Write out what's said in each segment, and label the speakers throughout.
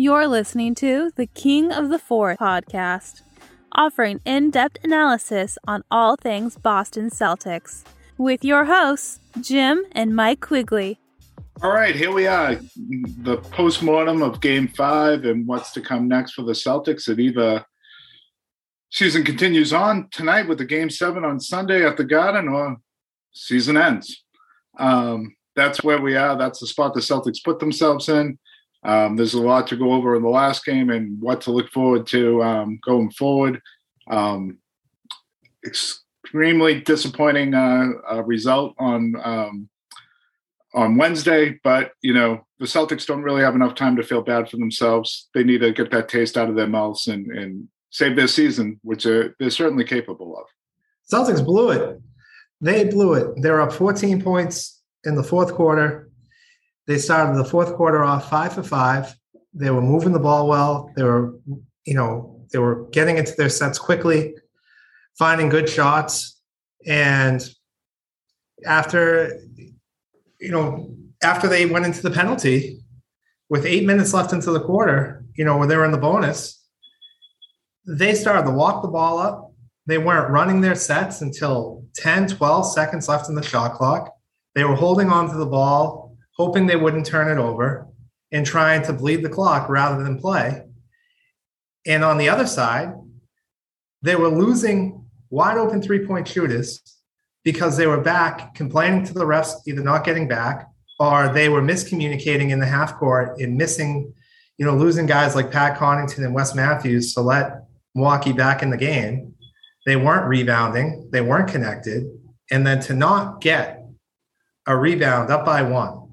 Speaker 1: You're listening to the King of the Fourth podcast, offering in depth analysis on all things Boston Celtics, with your hosts, Jim and Mike Quigley.
Speaker 2: All right, here we are, the postmortem of Game Five and what's to come next for the Celtics. It either season continues on tonight with the Game Seven on Sunday at the Garden, or season ends. Um, that's where we are. That's the spot the Celtics put themselves in. Um, there's a lot to go over in the last game and what to look forward to um, going forward. Um, extremely disappointing uh, uh, result on um, on Wednesday, but you know the Celtics don't really have enough time to feel bad for themselves. They need to get that taste out of their mouths and, and save their season, which are, they're certainly capable of.
Speaker 3: Celtics blew it. They blew it. They're up 14 points in the fourth quarter. They started the fourth quarter off five for five. They were moving the ball well. They were, you know, they were getting into their sets quickly, finding good shots. And after you know, after they went into the penalty with eight minutes left into the quarter, you know, when they were in the bonus, they started to walk the ball up. They weren't running their sets until 10, 12 seconds left in the shot clock. They were holding on to the ball, hoping they wouldn't turn it over and trying to bleed the clock rather than play. And on the other side, they were losing wide open three point shooters because they were back complaining to the refs, either not getting back or they were miscommunicating in the half court and missing, you know, losing guys like Pat Connaughton and Wes Matthews to let Milwaukee back in the game. They weren't rebounding, they weren't connected. And then to not get a rebound up by one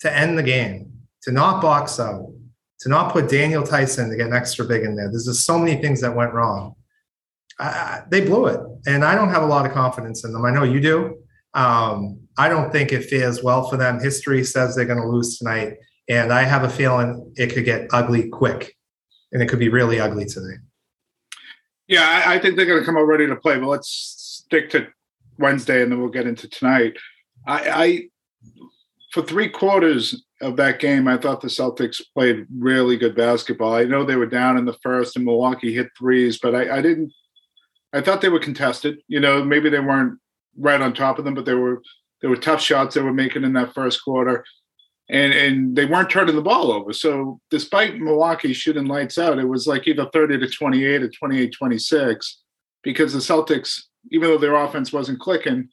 Speaker 3: to end the game, to not box out, to not put Daniel Theis in to get an extra big in there. There's just so many things that went wrong they blew it, and I don't have a lot of confidence in them. I know you do. Um, I don't think it fares well for them. History says they're going to lose tonight, and I have a feeling it could get ugly quick, and it could be really ugly today.
Speaker 2: Yeah, I, I think they're going to come out ready to play. But let's stick to Wednesday, and then we'll get into tonight. I, I for three quarters of that game, I thought the Celtics played really good basketball. I know they were down in the first, and Milwaukee hit threes, but I, I didn't I thought they were contested. You know, maybe they weren't right on top of them, but they were they were tough shots they were making in that first quarter. And and they weren't turning the ball over. So despite Milwaukee shooting lights out, it was like either 30 to 28 or 28 26 because the Celtics, even though their offense wasn't clicking,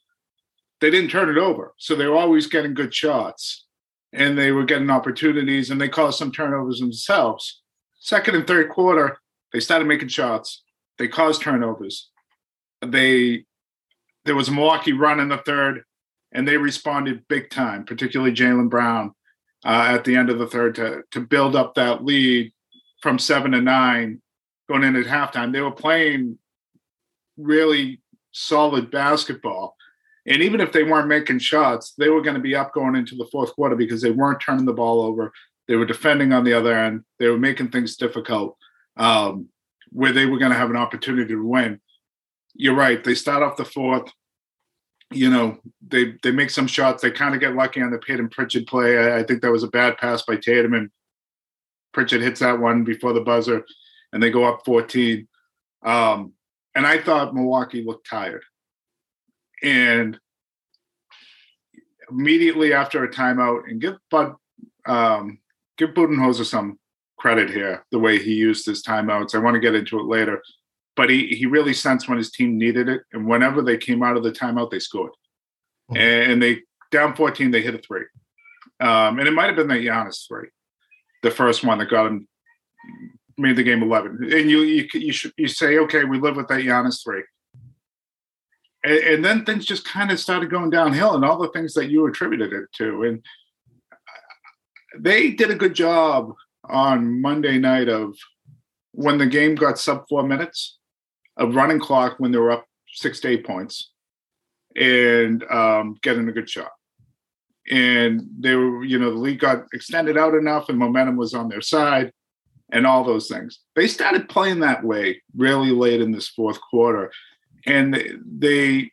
Speaker 2: they didn't turn it over. So they were always getting good shots and they were getting opportunities and they caused some turnovers themselves. Second and third quarter, they started making shots they caused turnovers. They there was a Milwaukee run in the third, and they responded big time, particularly Jaylen Brown uh, at the end of the third to to build up that lead from seven to nine going in at halftime. They were playing really solid basketball. And even if they weren't making shots, they were going to be up going into the fourth quarter because they weren't turning the ball over. They were defending on the other end. They were making things difficult. Um, where they were going to have an opportunity to win. You're right. They start off the fourth. You know, they they make some shots. They kind of get lucky on the Payton Pritchard play. I, I think that was a bad pass by Tatum, and Pritchard hits that one before the buzzer, and they go up 14. Um, and I thought Milwaukee looked tired. And immediately after a timeout, and give Bud um, give Budenholzer some credit here, the way he used his timeouts. I want to get into it later. But he, he really sensed when his team needed it. And whenever they came out of the timeout, they scored. Mm-hmm. And they down 14, they hit a three. Um, and it might have been the Giannis three, the first one that got him made the game 11. And you you you, should, you say, okay, we live with that Giannis three. And, and then things just kind of started going downhill, and all the things that you attributed it to. And they did a good job on Monday night of when the game got sub four minutes of running clock when they were up six to eight points and um, getting a good shot. And they were, you know, the league got extended out enough and momentum was on their side and all those things. They started playing that way really late in this fourth quarter. And they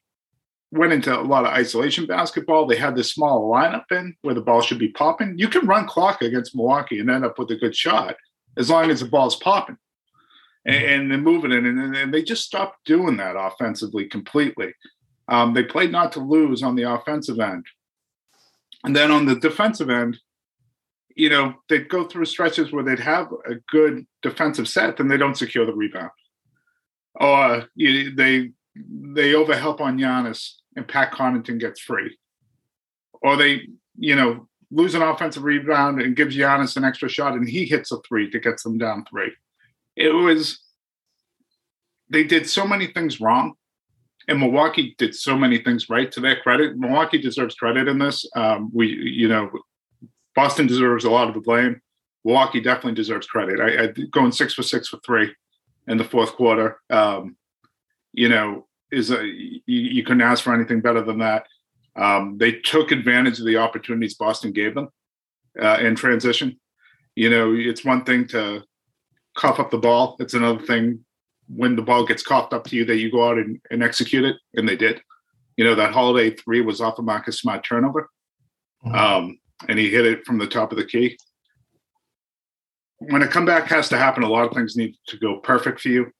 Speaker 2: went into a lot of isolation basketball. They had this small lineup in where the ball should be popping. You can run clock against Milwaukee and end up with a good shot. as long as the ball's popping and, and they're moving it. And, and, they just stopped doing that offensively completely. Um, they played not to lose on the offensive end. And then on the defensive end, you know, they'd go through stretches where they'd have a good defensive set, then they don't secure the rebound. Or you, they they overhelp on Giannis and Pat Connaughton gets free. Or they, you know, lose an offensive rebound and gives Giannis an extra shot and he hits a three to get them down three. It was they did so many things wrong and Milwaukee did so many things right to their credit. Milwaukee deserves credit in this. Um, we, you know, Boston deserves a lot of the blame. Milwaukee definitely deserves credit. I, I going six for six for three in the fourth quarter. Um, you know, is a you, you, couldn't ask for anything better than that. Um, they took advantage of the opportunities Boston gave them uh, in transition. You know, it's one thing to cough up the ball. It's another thing when the ball gets coughed up to you that you go out and, and execute it, and they did. You know, that holiday three was off a Marcus Smart turnover. Mm-hmm. Um, and he hit it from the top of the key. When a comeback has to happen, a lot of things need to go perfect for you,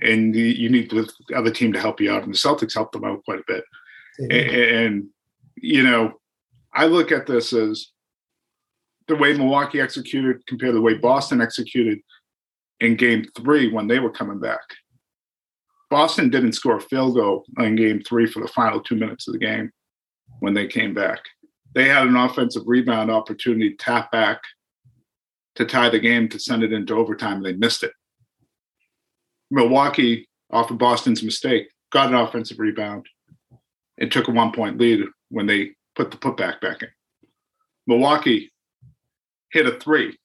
Speaker 2: and you need the other team to help you out. And the Celtics helped them out quite a bit. And, and you know, I look at this as the way Milwaukee executed compared to the way Boston executed in Game Three when they were coming back. Boston didn't score a field goal in Game Three for the final two minutes of the game when they came back they had an offensive rebound opportunity, tap back to tie the game to send it into overtime. They missed it. Milwaukee, off of Boston's mistake, got an offensive rebound and took a one point lead when they put the putback back in. Milwaukee hit a three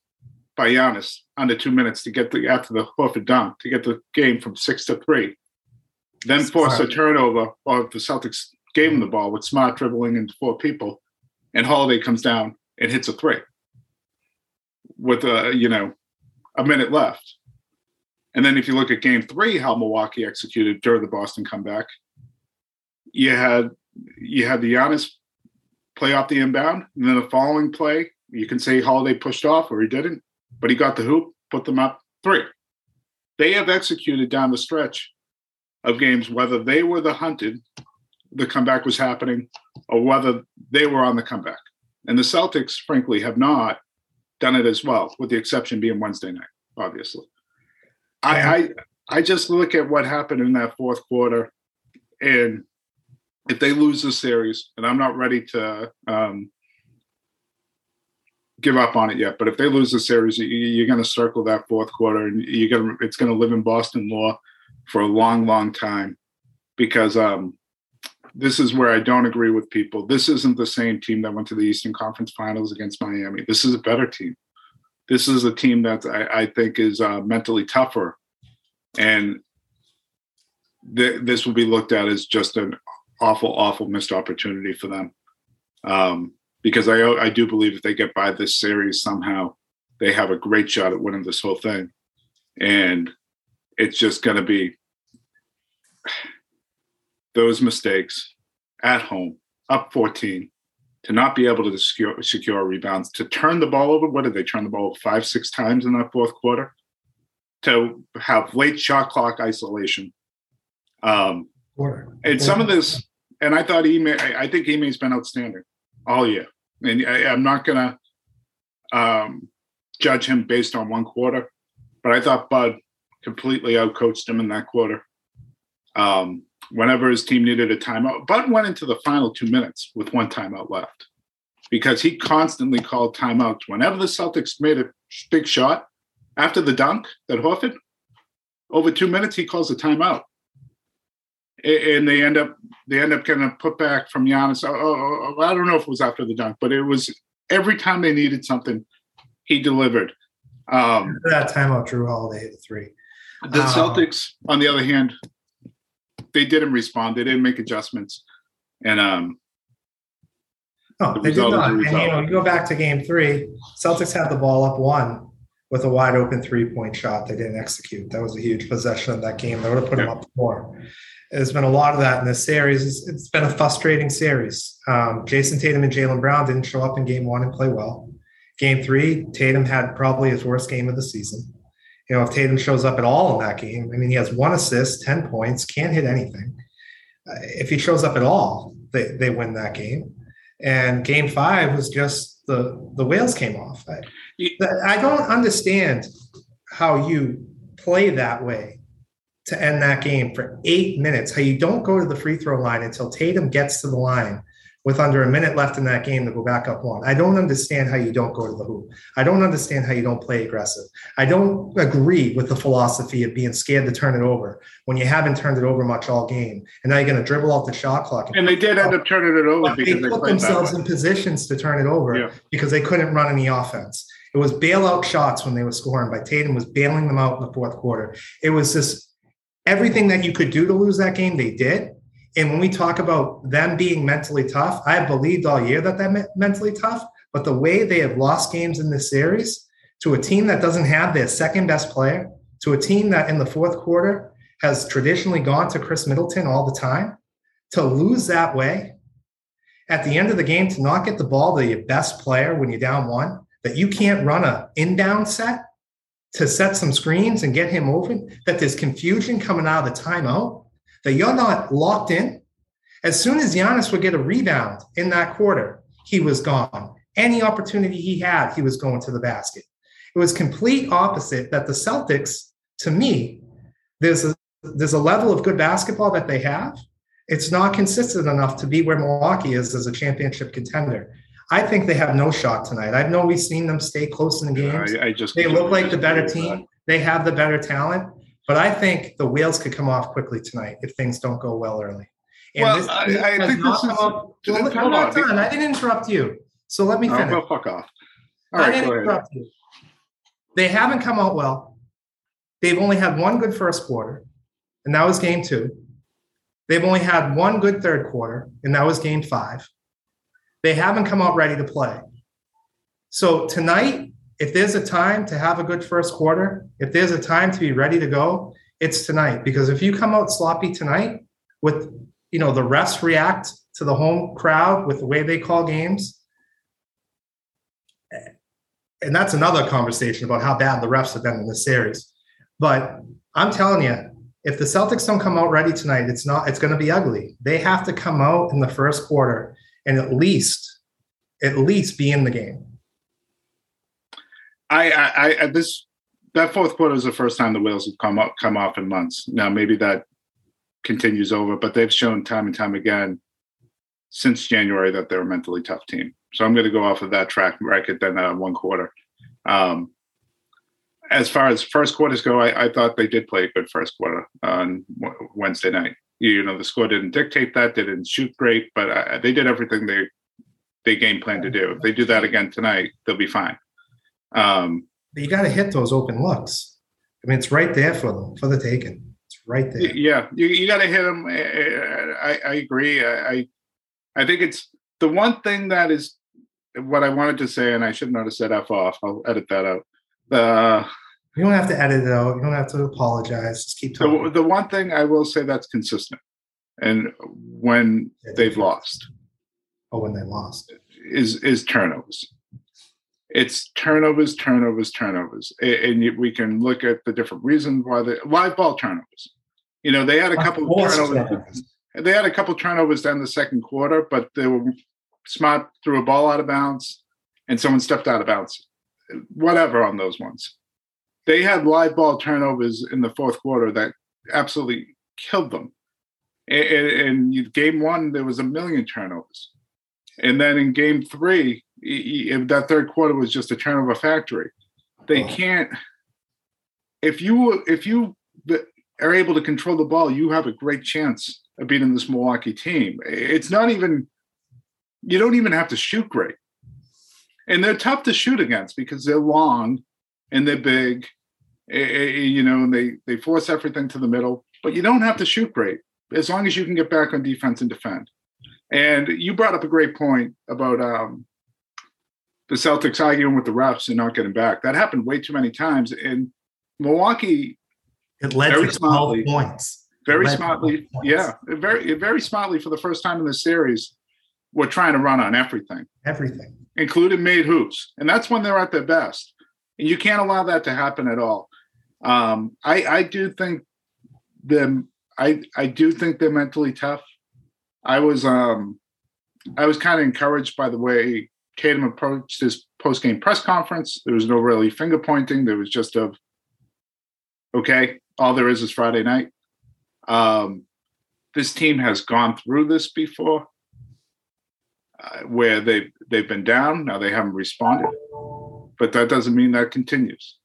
Speaker 2: by Giannis under two minutes to get the after the Horford dunk to get the game from six to three. Then force a turnover, or the Celtics gave him the ball with smart dribbling into four people and Holiday comes down and hits a three with a you know a minute left. And then if you look at game three, how Milwaukee executed during the Boston comeback, you had you had the Giannis play off the inbound, and then the following play, you can say Holiday pushed off or he didn't, but he got the hoop, put them up three. They have executed down the stretch of games, whether they were the hunted the comeback was happening or whether they were on the comeback. And the Celtics, frankly, have not done it as well, with the exception being Wednesday night, obviously. I, I I just look at what happened in that fourth quarter, and if they lose the series, and I'm not ready to um, give up on it yet, but if they lose the series, you, are going to circle that fourth quarter, and you're going to it's going to live in Boston law for a long, long time, because um, this is where I don't agree with people. This isn't the same team that went to the Eastern Conference Finals against Miami. This is a better team. This is a team that I, I think is uh, mentally tougher, and th- this will be looked at as just an awful, awful missed opportunity for them. Um, because I I do believe if they get by this series somehow, they have a great shot at winning this whole thing, and it's just going to be those mistakes at home, up 14, to not be able to secure, secure rebounds, to turn the ball over. What did they turn the ball over five, six times in that fourth quarter? To have late shot clock isolation. Um, and some of this, and I thought Ime, I, I think Ime's been outstanding all year. And I, am not going to um, judge him based on one quarter, but I thought Bud completely outcoached him in that quarter. Um, whenever his team needed a timeout. Bud went into the final two minutes with one timeout left because he constantly called timeouts. Whenever the Celtics made a big shot after the dunk that Horford, over two minutes he calls a timeout, and they end up they end up getting a putback from Giannis. Oh, oh, oh, I don't know if it was after the dunk, but it was every time they needed something, he delivered.
Speaker 3: Um, that timeout, Jrue Holiday the three.
Speaker 2: The um, Celtics, on the other hand, they didn't respond. They didn't make adjustments, and um.
Speaker 3: No, the they did not. And you know, you go back to Game Three. Celtics had the ball up one with a wide open three point shot. They didn't execute. That was a huge possession of that game. They would have put yeah. them up more. There's been a lot of that in this series. it's, it's been a frustrating series. Um, Jayson Tatum and Jaylen Brown didn't show up in Game One and play well. Game three, Tatum had probably his worst game of the season. You know, if Tatum shows up at all in that game, I mean, he has one assist, 10 points, can't hit anything. Uh, if he shows up at all, they, they win that game. And game five was just the, the wheels came off. I, I don't understand how you play that way to end that game for eight minutes, how you don't go to the free throw line until Tatum gets to the line with under a minute left in that game to go back up one. I don't understand how you don't go to the hoop. I don't understand how you don't play aggressive. I don't agree with the philosophy of being scared to turn it over when you haven't turned it over much all game. And now you're going to dribble off the shot clock.
Speaker 2: And, and they did end up turning it over
Speaker 3: because they, they put themselves in positions to turn it over yeah. because they couldn't run any offense. It was bailout shots when they were scoring by Tatum was bailing them out in the fourth quarter. It was just everything that you could do to lose that game, they did. And when we talk about them being mentally tough, I believed all year that they're mentally tough. But the way they have lost games in this series to a team that doesn't have their second best player, to a team that in the fourth quarter has traditionally gone to Khris Middleton all the time, to lose that way at the end of the game, to not get the ball to your best player when you're down one, that you can't run a in down set to set some screens and get him open, that there's confusion coming out of the timeout that you're not locked in. As soon as Giannis would get a rebound in that quarter, he was gone. Any opportunity he had, he was going to the basket. It was complete opposite that the Celtics, to me, there's a there's a level of good basketball that they have. It's not consistent enough to be where Milwaukee is as a championship contender. I think they have no shot tonight. I know we've always seen them stay close in the games.
Speaker 2: I, I just
Speaker 3: they look like the better team. They have the better talent. But I think the wheels could come off quickly tonight if things don't go well early.
Speaker 2: And well, this, I, I think this is.
Speaker 3: Well, I'm not done. I didn't interrupt you. So let me finish.
Speaker 2: Oh, fuck off.
Speaker 3: All I right, didn't interrupt you. They haven't come out well. They've only had one good first quarter, and that was game two. They've only had one good third quarter, and that was game five. They haven't come out ready to play. So tonight, if there's a time to have a good first quarter, if there's a time to be ready to go, it's tonight. Because if you come out sloppy tonight with, you know, the refs react to the home crowd with the way they call games, and that's another conversation about how bad the refs have been in this series. But I'm telling you, if the Celtics don't come out ready tonight, it's not, it's going to be ugly. They have to come out in the first quarter and at least, at least be in the game.
Speaker 2: I, I, I, this that fourth quarter is the first time the wheels have come up come off in months. Now maybe that continues over, but they've shown time and time again since January that they're a mentally tough team. So I'm going to go off of that track record then uh, one quarter. Um, as far as first quarters go, I, I, thought they did play a good first quarter on Wednesday night. You, you, know, the score didn't dictate that; they didn't shoot great, but uh, they did everything they they game plan to do. If they do that again tonight, they'll be fine. Um,
Speaker 3: you got to hit those open looks. I mean, it's right there for them for the taking. It's right there.
Speaker 2: Yeah, you, you got to hit them. I, I agree. I I think it's the one thing that is what I wanted to say, and I should not have said "f off." I'll edit that out. Uh,
Speaker 3: you don't have to edit it out. You don't have to apologize. Just keep talking.
Speaker 2: The, the one thing I will say that's consistent, and when yeah, they've lost,
Speaker 3: oh, when they lost,
Speaker 2: is is turnovers it's turnovers, turnovers, turnovers, and we can look at the different reasons why the live ball turnovers. You know, they had a couple of turnovers. They had a couple turnovers down the second quarter, but they were smart, threw a ball out of bounds, and someone stepped out of bounds. Whatever on those ones. They had live ball turnovers in the fourth quarter that absolutely killed them. And game one, there was a million turnovers. And then in game three, that third quarter was just a turn of a factory. They oh. can't. If you if you are able to control the ball, you have a great chance of beating this Milwaukee team. It's not even. You don't even have to shoot great, and they're tough to shoot against because they're long and they're big. You know, and they they force everything to the middle. But you don't have to shoot great as long as you can get back on defense and defend. And you brought up a great point about um, the Celtics arguing with the refs and not getting back. That happened way too many times. And Milwaukee,
Speaker 3: it led very to smartly, points.
Speaker 2: Very smartly, yeah, very very smartly for the first time in the series, we're trying to run on everything.
Speaker 3: Everything.
Speaker 2: including made hoops, and that's when they're at their best. And you can't allow that to happen at all. Um, I, I do think them. I I do think they're mentally tough. I was um, I was kind of encouraged by the way Tatum approached his post game press conference. There was no really finger pointing. There was just a okay. All there is is Friday night. Um, this team has gone through this before, uh, where they they've been down. Now they haven't responded, but that doesn't mean that continues.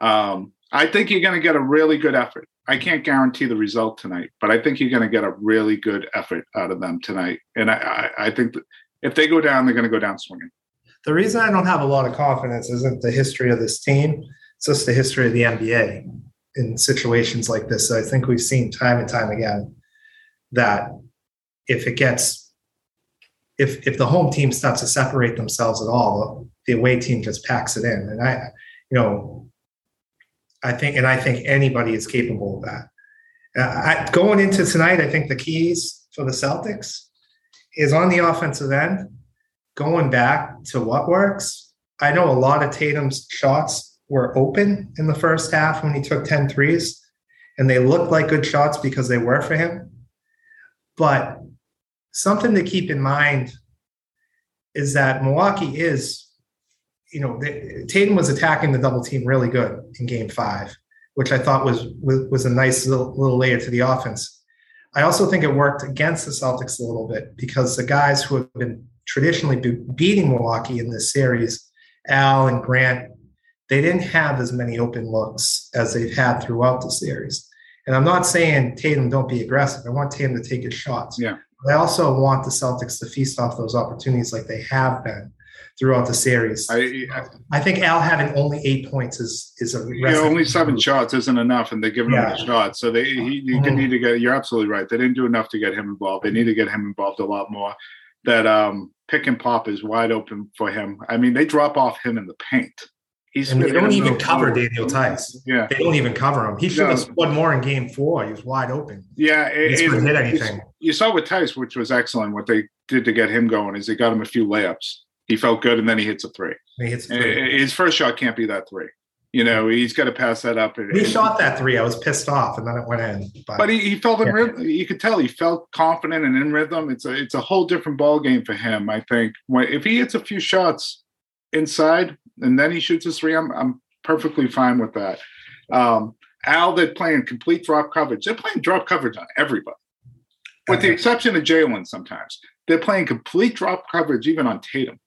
Speaker 2: Um, I think you're going to get a really good effort. I can't guarantee the result tonight, but I think you're going to get a really good effort out of them tonight. And I, I, I think that if they go down, they're going to go down swinging.
Speaker 3: The reason I don't have a lot of confidence isn't the history of this team; it's just the history of the NBA in situations like this. I think we've seen time and time again that if it gets if if the home team starts to separate themselves at all, the away team just packs it in. And I, you know, I think, and I think anybody is capable of that. Uh, I, going into tonight, I think the keys for the Celtics is on the offensive end, going back to what works. I know a lot of Tatum's shots were open in the first half when he took 10 threes, and they looked like good shots because they were for him. But something to keep in mind is that Milwaukee is, you know, Tatum was attacking the double team really good in game five, which I thought was was a nice little, little layer to the offense. I also think it worked against the Celtics a little bit because the guys who have been traditionally beating Milwaukee in this series, Al and Grant, they didn't have as many open looks as they've had throughout the series. And I'm not saying Tatum don't be aggressive. I want Tatum to take his shots.
Speaker 2: Yeah.
Speaker 3: But I also want the Celtics to feast off those opportunities like they have been throughout the series.
Speaker 2: I, I,
Speaker 3: I think Al having only eight points is is a
Speaker 2: know, only seven shots isn't enough, and they're giving
Speaker 3: Yeah.
Speaker 2: him the shot. So they he, you
Speaker 3: Mhm.
Speaker 2: need to get. You're absolutely right. They didn't do enough to get him involved. They need to get him involved a lot more. That um, pick and pop is wide open for him. I mean, they drop off him in the paint. He's
Speaker 3: and they don't even
Speaker 2: no-
Speaker 3: cover Daniel Theis.
Speaker 2: Yeah,
Speaker 3: They don't even cover him. He should have scored more in game four. He was wide open.
Speaker 2: yeah.
Speaker 3: He
Speaker 2: it-
Speaker 3: just couldn't hit anything.
Speaker 2: You saw with Theis, which was excellent. What they did to get him going is they got him a few layups. He felt good, and then he hits a three.
Speaker 3: He hits a three.
Speaker 2: His first shot can't be that three. You know, he's got to pass that up.
Speaker 3: He shot that three. I was pissed off, and then it went in. But,
Speaker 2: but he, he felt in
Speaker 3: Yeah.
Speaker 2: rhythm. You could tell he felt confident and in rhythm. It's a it's a whole different ball game for him. I think when if he hits a few shots inside and then he shoots his three, I'm I'm perfectly fine with that. Um, Al, they're playing complete drop coverage. They're playing drop coverage on everybody, with the exception of Jaylen. Sometimes they're playing complete drop coverage even on Tatum.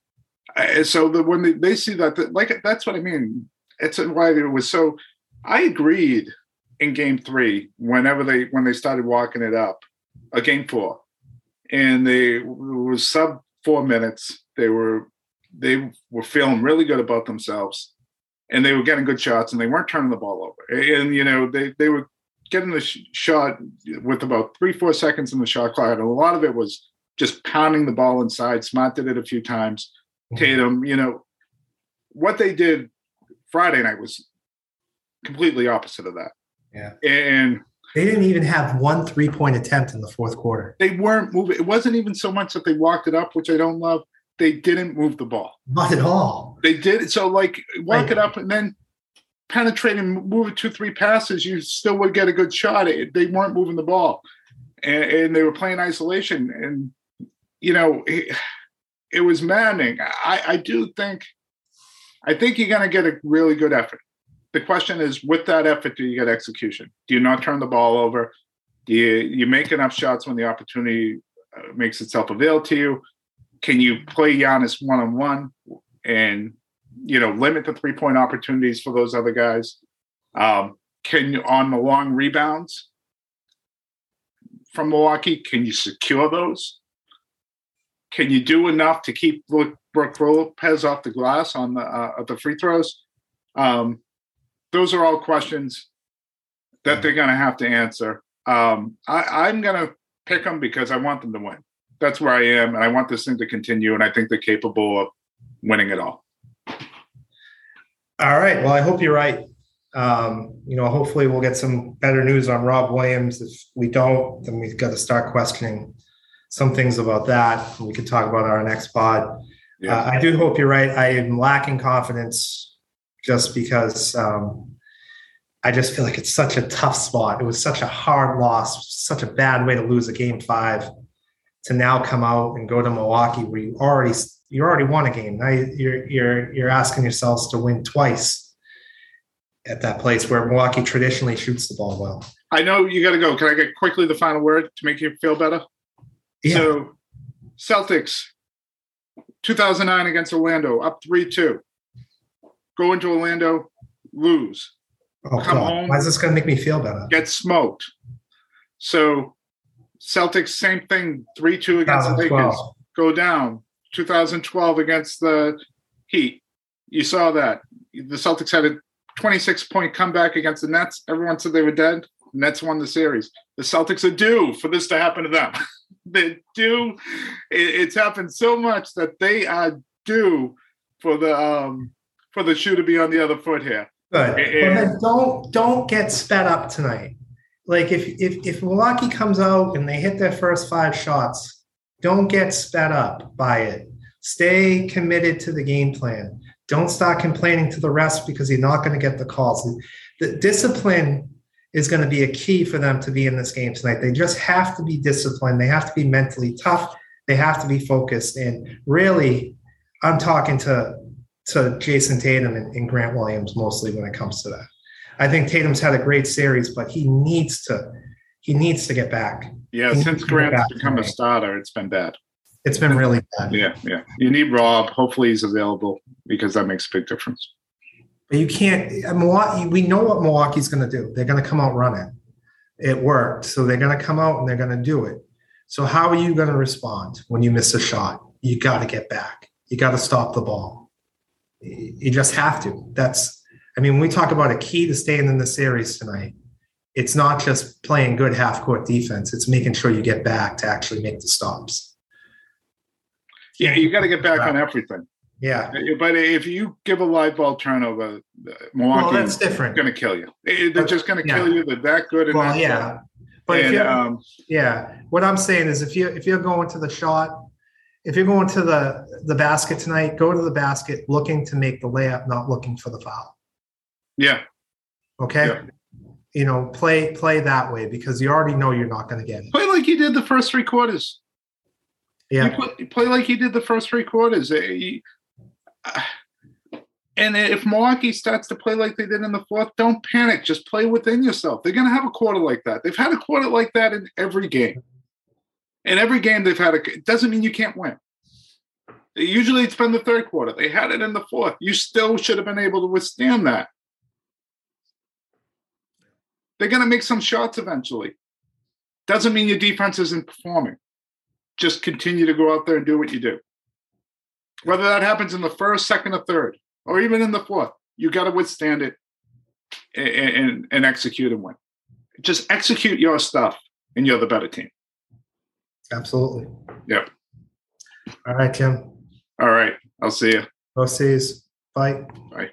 Speaker 2: Uh, so that when they, they see that, like that's what I mean. It's why it was so. I agreed in game three whenever they when they started walking it up, a game four, and they it was sub four minutes. They were they were feeling really good about themselves, and they were getting good shots, and they weren't turning the ball over. And you know they they were getting the sh- shot with about three four seconds in the shot clock, and a lot of it was just pounding the ball inside. Smart did it a few times. Tatum, you know, what they did Friday night was completely opposite of that.
Speaker 3: Yeah.
Speaker 2: And
Speaker 3: they didn't even have one three point attempt in the fourth quarter.
Speaker 2: they weren't moving. It wasn't even so much that they walked it up, which I don't love. They didn't move the ball.
Speaker 3: Not at all.
Speaker 2: They did so like walk it up and then penetrate and move it two, three passes, you still would get a good shot. It- they weren't moving the ball. And, and they were playing isolation. And you know, it, it was maddening. I, I do think I think you're gonna get a really good effort. The question is, with that effort, do you get execution? Do you not turn the ball over? Do you you make enough shots when the opportunity uh, makes itself avail to you? Can you play Giannis one on one and you know limit the three point opportunities for those other guys? Um, can you on the long rebounds from Milwaukee? Can you secure those? Can you do enough to keep Brook Brook Lopez off the glass on the uh, the free throws? Um, those are all questions that they're going to have to answer. Um, I, I'm going to pick them because I want them to win. That's where I am, and I want this thing to continue. And I think they're capable of winning it all.
Speaker 3: All right. Well, I hope you're right. Um, you know, hopefully we'll get some better news on Rob Williams. If we don't, then we've got to start questioning some things about that. We could talk about our next pod.
Speaker 2: Yeah.
Speaker 3: Uh, I do hope you're right. I am lacking confidence just because um, I just feel like it's such a tough spot. It was such a hard loss, such a bad way to lose a game five. To now come out and go to Milwaukee, where you already you already won a game. Now you're you're you're asking yourselves to win twice at that place where Milwaukee traditionally shoots the ball well.
Speaker 2: I know you got to go. Can I get quickly the final word to make you feel better?
Speaker 3: Yeah.
Speaker 2: So, Celtics, 2009 against Orlando, up 3 2. Go into Orlando, lose,
Speaker 3: oh,
Speaker 2: come
Speaker 3: God.
Speaker 2: home.
Speaker 3: Why is this going to make me feel better?
Speaker 2: get smoked. So, Celtics, same thing, 3 2 against the Lakers,
Speaker 3: 2012.
Speaker 2: go down. 2012 against the Heat. You saw that. The Celtics had a 26 point comeback against the Nets. Everyone said they were dead. Nets won the series. The Celtics are due for this to happen to them. they do. It, it's happened so much that they are due for the um for the shoe to be on the other foot here.
Speaker 3: Good.
Speaker 2: And-
Speaker 3: but then don't don't get sped up tonight. Like if if if Milwaukee comes out and they hit their first five shots, don't get sped up by it. Stay committed to the game plan. Don't start complaining to the rest because you're not going to get the calls. The discipline is going to be a key for them to be in this game tonight. They just have to be disciplined. They have to be mentally tough. They have to be focused. And really, I'm talking to to Jayson Tatum and, and Grant Williams mostly when it comes to that. I think Tatum's had a great series, but he needs to he needs to get back.
Speaker 2: Yeah,
Speaker 3: He
Speaker 2: since
Speaker 3: needs to get
Speaker 2: Grant's become a starter, it's been bad.
Speaker 3: It's been really bad.
Speaker 2: Yeah, yeah. You need Rob. Hopefully he's available because that makes a big difference.
Speaker 3: You can't. uh. We know what Milwaukee's going to do. They're going to come out running. It worked, so they're going to come out and they're going to do it. So how are you going to respond when you miss a shot? You got to get back. You got to stop the ball. You just have to. That's. I mean, when we talk about a key to staying in the series tonight, it's not just playing good half court defense. It's making sure you get back to actually make the stops.
Speaker 2: Yeah, you got to get back on everything.
Speaker 3: Yeah.
Speaker 2: But if you give a live ball turnover, uh,
Speaker 3: Well,
Speaker 2: Milwaukee
Speaker 3: that's
Speaker 2: is
Speaker 3: different.
Speaker 2: going to kill you. They're
Speaker 3: But-
Speaker 2: just going to
Speaker 3: yeah.
Speaker 2: kill you. They're that good. And
Speaker 3: Well, yeah. But if you're,
Speaker 2: um,
Speaker 3: Yeah, what I'm saying is, if you if you're going to the shot, if you're going to the the basket tonight, go to the basket looking to make the layup, not looking for the foul.
Speaker 2: yeah,
Speaker 3: Okay,
Speaker 2: Yeah.
Speaker 3: you know, play play that way because you already know you're not going to get it.
Speaker 2: play like you did the first three quarters. You
Speaker 3: Yeah,
Speaker 2: play, play like you did the first three quarters. You- uh, and if Milwaukee starts to play like they did in the fourth, don't panic. Just play within yourself. They're going to have a quarter like that. They've had a quarter like that in every game. In every game they've had a. It doesn't mean you can't win. Usually it's been the third quarter. They had it in the fourth. You still should have been able to withstand that. They're going to make some shots eventually. Doesn't mean your defense isn't performing. Just continue to go out there and do what you do. Whether that happens in the first, second, or third, or even in the fourth, you got to withstand it and, and, and execute and win. Just execute your stuff, and you're the better team.
Speaker 3: absolutely.
Speaker 2: Yep.
Speaker 3: All right, Jim.
Speaker 2: All right. I'll see you.
Speaker 3: Go Seas. Bye.
Speaker 2: Bye.